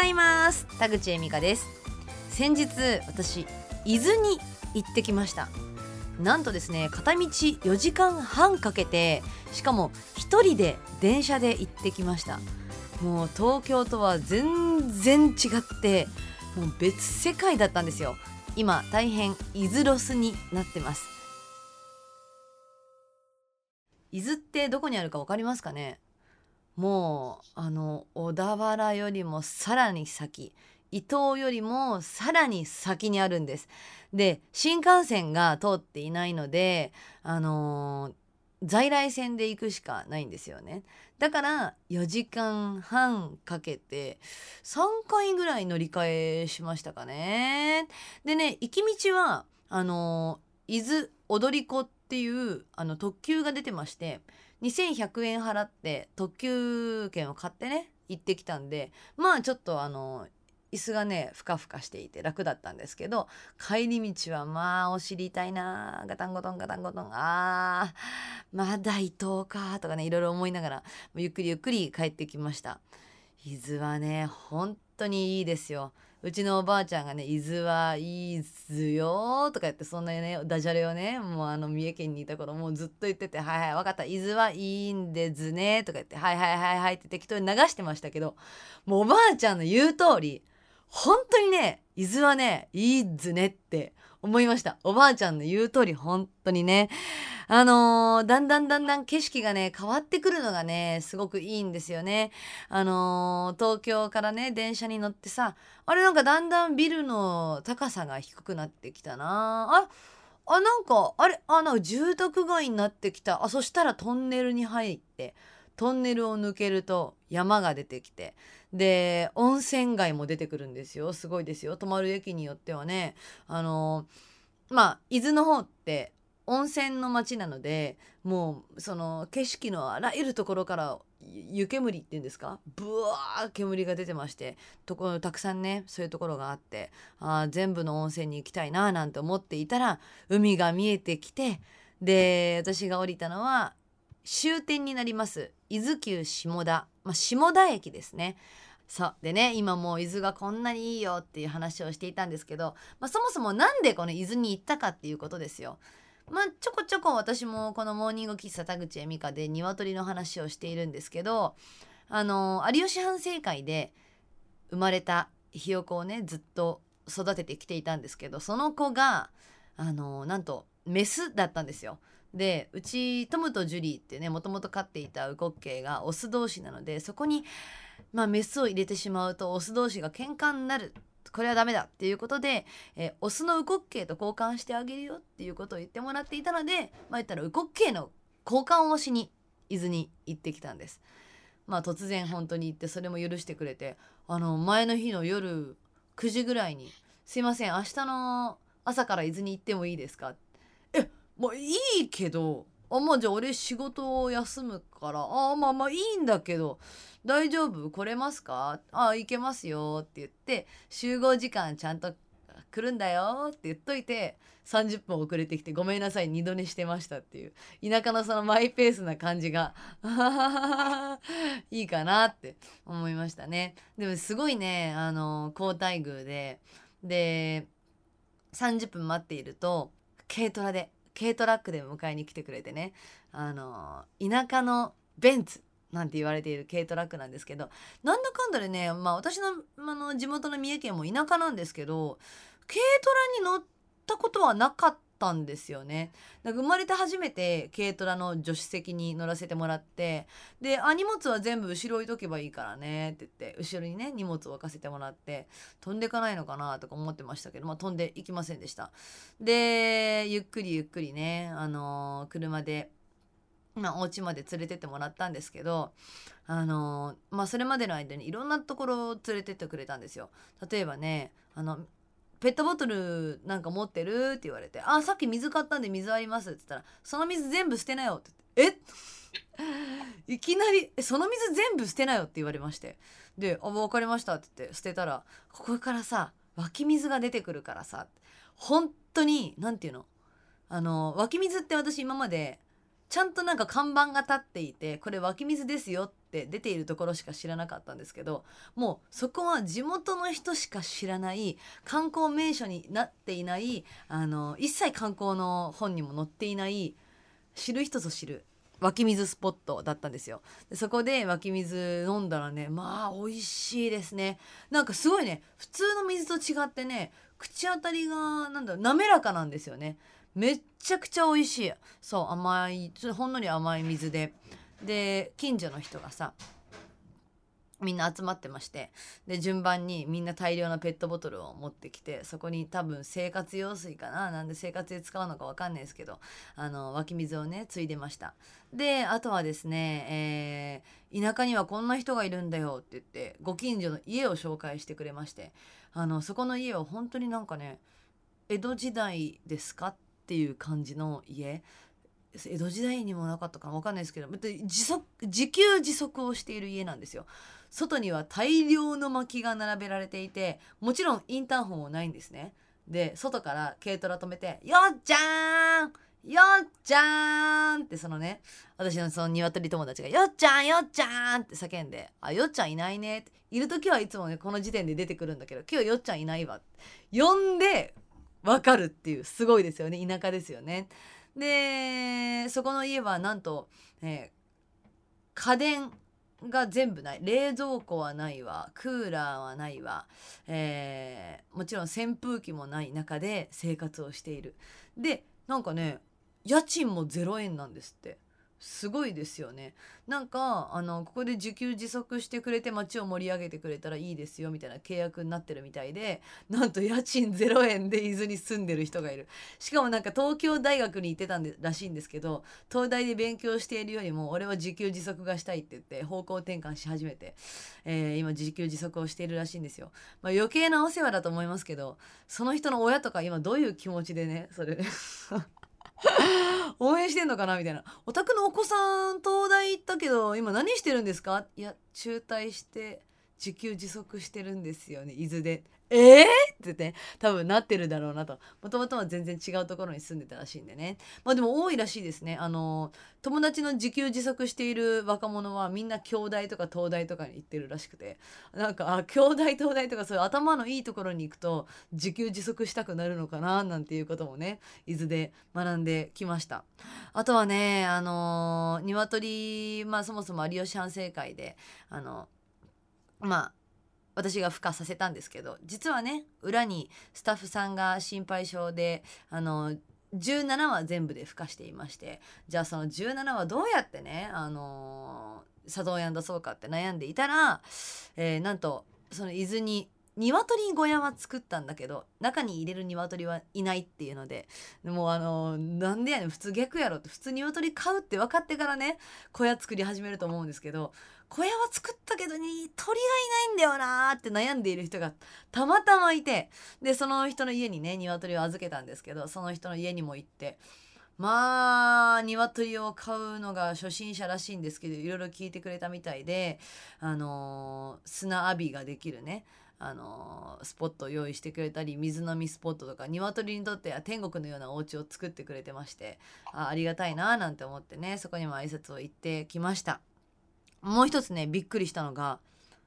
ございます。田口恵美香です。先日私伊豆に行ってきました。なんとですね片道4時間半かけてしかも1人で電車で行ってきました。もう東京とは全然違ってもう別世界だったんですよ。今大変伊豆ロスになってます。伊豆ってどこにあるか分かりますかね？もうあの小田原よりもさらに先伊東よりもさらに先にあるんです。で新幹線が通っていないのであのー在来線で行くしかないんですよね。だから4時間半かけて3回ぐらい乗り換えしましたかね。でね行き道はあの伊豆踊り子っていうあの特急が出てまして2100円払って特急券を買ってね行ってきたんでまあちょっとあの椅子がねふかふかしていて楽だったんですけど帰り道はまあお尻痛いなガタンゴトンガタンゴトンあーまだ伊東かとかねいろいろ思いながらゆっくりゆっくり帰ってきました。伊豆はね本当にいいですよ。うちのおばあちゃんがね「伊豆はいいっすよ」とか言ってそんなねダジャレをねもうあの三重県にいた頃もうずっと言ってて「はいはい分かった。伊豆はいいんですね」とか言って「はいはいはいはい」って適当に流してましたけどもうおばあちゃんの言う通り本当にね伊豆はねいいっすねって思いました。おばあちゃんの言う通り本当にね。あのーだんだんだんだん景色がね変わってくるのがねすごくいいんですよね。あのー東京からね電車に乗ってさあれなんかだんだんビルの高さが低くなってきたな。ああなんかあれあなんか住宅街になってきた。あそしたらトンネルに入って。トンネルを抜けると山が出てきてで温泉街も出てくるんですよ。すごいですよ。泊まる駅によってはね。あのまあ伊豆の方って温泉の街なのでもうその景色のあらゆるところから湯煙っていうんですか？ブワー煙が出てましてとこたくさんねそういうところがあってあ全部の温泉に行きたいななんて思っていたら海が見えてきてで私が降りたのは終点になります伊豆急下田、まあ、下田駅ですねそうでね今もう伊豆がこんなにいいよっていう話をしていたんですけど、まあ、そもそもなんでこの伊豆に行ったかっていうことですよ。まあちょこちょこ私もこのモーニング喫茶田口恵美香で鶏の話をしているんですけどあの有吉反省会で生まれたひよこをねずっと育ててきていたんですけどその子があのなんとメスだったんですよ。でうちトムとジュリーってねもともと飼っていたウコッケイがオス同士なのでそこに、まあ、メスを入れてしまうとオス同士が喧嘩になるこれはダメだっていうことで、えーオスのウコッケイと交換してあげるよっていうことを言ってもらっていたのでまあ言ったらウコッケイの交換をしに伊豆に行ってきたんです。まあ突然本当に行ってそれも許してくれてあの前の日の夜9時ぐらいに「すいません明日の朝から伊豆に行ってもいいですか?」えまあいいけどあまあじゃあ俺仕事を休むからあまあまあいいんだけど大丈夫？来れますか？あ行けますよって言って集合時間ちゃんと来るんだよって言っといて30分遅れてきてごめんなさい二度寝してましたっていう田舎のそのマイペースな感じがいいかなって思いましたね。でもすごいねあの高待遇でで30分待っていると軽トラで軽トラックで迎えに来てくれてね。あの田舎のベンツなんて言われている軽トラックなんですけどなんだかんだでね、まあ、私のあの地元の三重県も田舎なんですけど軽トラに乗ったことはなかったたんですよね。だか生まれて初めて軽トラの助手席に乗らせてもらってで「あ荷物は全部後ろ置いとけばいいからね」って言って後ろにね荷物を置かせてもらって飛んでいかないのかなとか思ってましたけど、まあ、飛んでいきませんでした。でゆっくりゆっくりね、あのー車でまあ、お家まで連れてってもらったんですけどあのまあそれまでの間にいろんなところを連れてってくれたんですよ。例えばねあのペットボトルなんか持ってる？って言われて「あさっき水買ったんで水あります」って言ったら「その水全部捨てなよ」って言って「え？いきなりその水全部捨てなよ」って言われまして。で「あ分かりました」って言って捨てたら「ここからさ湧き水が出てくるからさ本当に何て言うの？あの湧き水って私今までちゃんとなんか看板が立っていてこれ湧き水ですよって出ているところしか知らなかったんですけどもうそこは地元の人しか知らない観光名所になっていないあの一切観光の本にも載っていない知る人ぞ知る湧き水スポットだったんですよ。でそこで湧き水飲んだらねまあ美味しいですね。なんかすごいね普通の水と違ってね口当たりがなんだろう滑らかなんですよね。めっちゃくちゃ美味しい。そう甘いほんのり甘い水で。で近所の人がさみんな集まってましてで順番にみんな大量のペットボトルを持ってきてそこに多分生活用水かななんで生活で使うのか分かんないですけどあの湧き水をねついでましたであとはですね、えー、田舎にはこんな人がいるんだよって言ってご近所の家を紹介してくれましてあのそこの家は本当になんかね江戸時代ですかっていう感じの家江戸時代にもなかったか分かんないですけど自足自給自足をしている家なんですよ。外には大量の薪が並べられていてもちろんインターホンもないんですね。で外から軽トラ止めて「よっちゃんよっちゃん!」ってそのね私のその鶏友達が「よっちゃんよっちゃん!」って叫んで「あよっちゃんいないね」っている時はいつもねこの時点で出てくるんだけど今日よっちゃんいないわ呼んでわかるっていうすごいですよね田舎ですよね。でそこの家はなんと、えー、家電が全部ない。冷蔵庫はないわ。クーラーはないわ、えー、もちろん扇風機もない中で生活をしている。でなんかね家賃も0円なんですって。すごいですよね。なんかあのここで自給自足してくれて街を盛り上げてくれたらいいですよみたいな契約になってるみたいでなんと家賃0円で伊豆に住んでる人がいる。しかもなんか東京大学に行ってたんでらしいんですけど東大で勉強しているよりも俺は自給自足がしたいって言って方向転換し始めて、えー、今自給自足をしているらしいんですよ、まあ、余計なお世話だと思いますけどその人の親とか今どういう気持ちでねそれ。応援してんのかな？みたいな「お宅のお子さん東大行ったけど今何してるんですか?」いや中退して自給自足してるんですよね。伊豆で。えー、ってね多分なってるだろうなと。もともとは全然違うところに住んでたらしいんでね。まあでも多いらしいですね。あの友達の自給自足している若者はみんな京大とか東大とかに行ってるらしくて。なんかあ京大東大とかそういう頭のいいところに行くと自給自足したくなるのかななんていうこともね伊豆で学んできました。あとはねあの鶏まあそもそも有吉反省会であのまあ私が孵化させたんですけど実はね裏にスタッフさんが心配性であの17話全部で孵化していましてじゃあその17話どうやってねあの里親出そうかって悩んでいたら、えー、なんとその伊豆に鶏小屋は作ったんだけど中に入れる鶏はいないっていうのでもうあのなんでやねん普通逆やろって普通鶏飼うって分かってからね小屋作り始めると思うんですけど小屋は作ったけどに鳥がいないんだよなーって悩んでいる人がたまたまいてでその人の家にね鶏を預けたんですけどその人の家にも行ってまあ鶏を飼うのが初心者らしいんですけどいろいろ聞いてくれたみたいであのー、砂浴びができるねあのー、スポットを用意してくれたり水飲みスポットとか鶏にとっては天国のようなお家を作ってくれてましてあありがたいななんて思ってねそこにも挨拶を行ってきました。もう一つねびっくりしたのが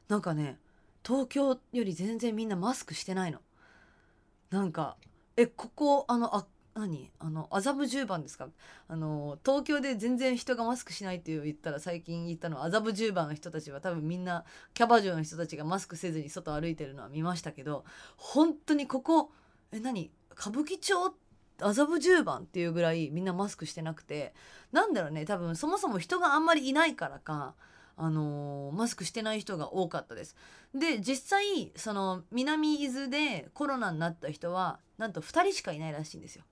なんかね東京より全然みんなマスクしてないの。なんかえここあのあ何？あの麻布十番ですか？あの東京で全然人がマスクしないって言ったら最近言ったのは麻布十番の人たちは多分みんなキャバ嬢の人たちがマスクせずに外歩いてるのは見ましたけど本当にここえ何？歌舞伎町？麻布十番っていうぐらいみんなマスクしてなくてなんだろうね多分そもそも人があんまりいないからかあのー、マスクしてない人が多かったです。で実際その南伊豆でコロナになった人はなんと2人しかいないらしいんですよ。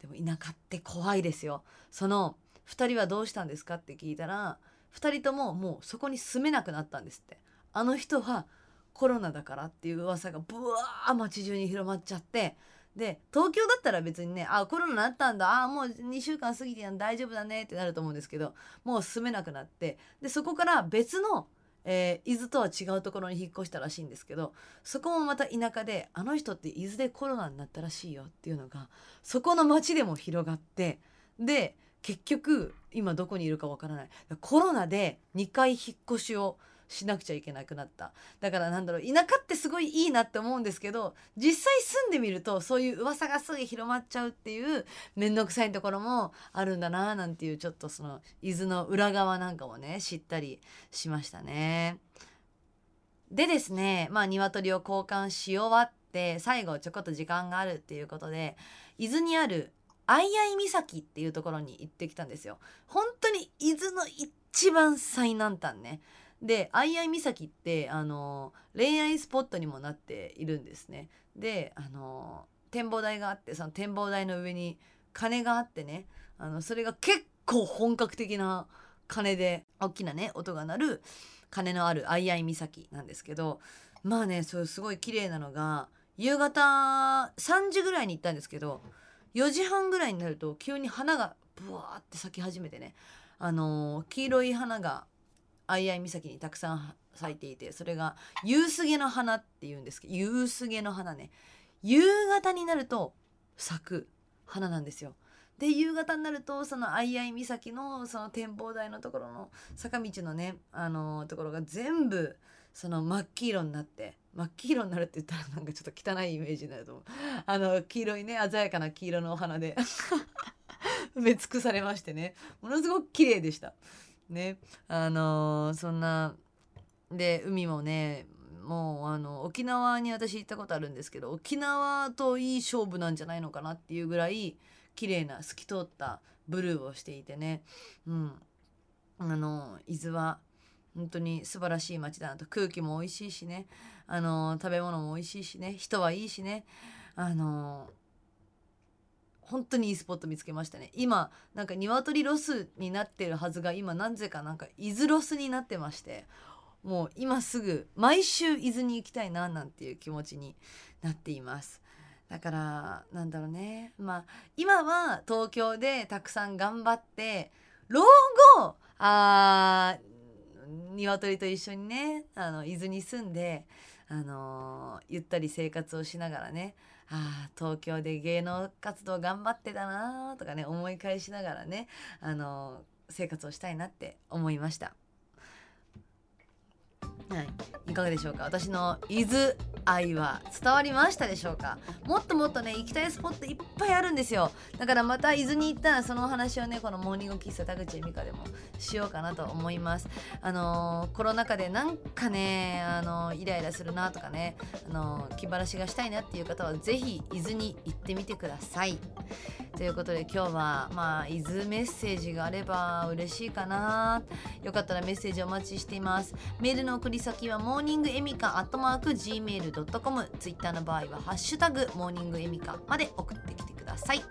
でも田舎って怖いですよ。その2人はどうしたんですかって聞いたら2人とももうそこに住めなくなったんですって。あの人はコロナだからっていう噂がブワー街中に広まっちゃってで東京だったら別にねあコロナになったんだあもう2週間過ぎてやん大丈夫だねってなると思うんですけどもう住めなくなってでそこから別の、えー、伊豆とは違うところに引っ越したらしいんですけどそこもまた田舎であの人って伊豆でコロナになったらしいよっていうのがそこの町でも広がってで結局今どこにいるかわからない。コロナで2回引っ越しをしなくちゃいけなくなっただからなんだろう田舎ってすごいいいなって思うんですけど実際住んでみるとそういう噂がすぐ広まっちゃうっていう面倒くさいところもあるんだななんていうちょっとその伊豆の裏側なんかもね知ったりしましたね。でですねまあ鶏を交換し終わって最後ちょこっと時間があるっていうことで伊豆にある相合岬っていうところに行ってきたんですよ。本当に伊豆の一番最南端ね。で相合岬ってあの恋愛スポットにもなっているんですね。であの展望台があってその展望台の上に鐘があってねあのそれが結構本格的な鐘で大きなね音が鳴る鐘のある相合岬なんですけどまあねそうすごい綺麗なのが夕方3時ぐらいに行ったんですけど4時半ぐらいになると急に花がブワーって咲き始めてねあの、黄色い花が相合岬にたくさん咲いていてそれが夕げの花っていうんですけど夕げの花ね。夕方になると咲く花なんですよ。で夕方になるとその相合岬のその展望台のところの坂道のねあのー、ところが全部その真っ黄色になって真っ黄色になるって言ったらなんかちょっと汚いイメージになると思う。あの黄色いね鮮やかな黄色のお花で埋め尽くされましてね。ものすごく綺麗でした。ね。あのー、そんなで海もねもうあの沖縄に私行ったことあるんですけど沖縄といい勝負なんじゃないのかなっていうぐらい綺麗な透き通ったブルーをしていてね。うん。あの伊豆は本当に素晴らしい街だなと。空気も美味しいしね。あの食べ物も美味しいしね。人はいいしね。あの本当にいいスポット見つけましたね。今なんか鶏ロスになってるはずが今なぜかなんか伊豆ロスになってましてもう今すぐ毎週伊豆に行きたいななんていう気持ちになっています。だからなんだろうね。まあ今は東京でたくさん頑張って老後あ鶏と一緒にねあの伊豆に住んであのゆったり生活をしながらねああ東京で芸能活動頑張ってたなとかね思い返しながらねあの生活をしたいなって思いました。はい、いかがでしょうか？私の伊豆愛は伝わりましたでしょうか？もっともっとね行きたいスポットいっぱいあるんですよ。だからまた伊豆に行ったらそのお話をねこのモーニング喫茶田口恵美香でもしようかなと思います。あのー、コロナ禍でなんかねあのー、イライラするなとかねあのー、気晴らしがしたいなっていう方は是非伊豆に行ってみてください。ということで今日はまあ伊豆メッセージがあれば嬉しいかな。よかったらメッセージお待ちしています。メールの送り先はモーニングエミカアットマーク Gmail.com ツイッターの場合はハッシュタグモーニングエミカまで送ってきてください。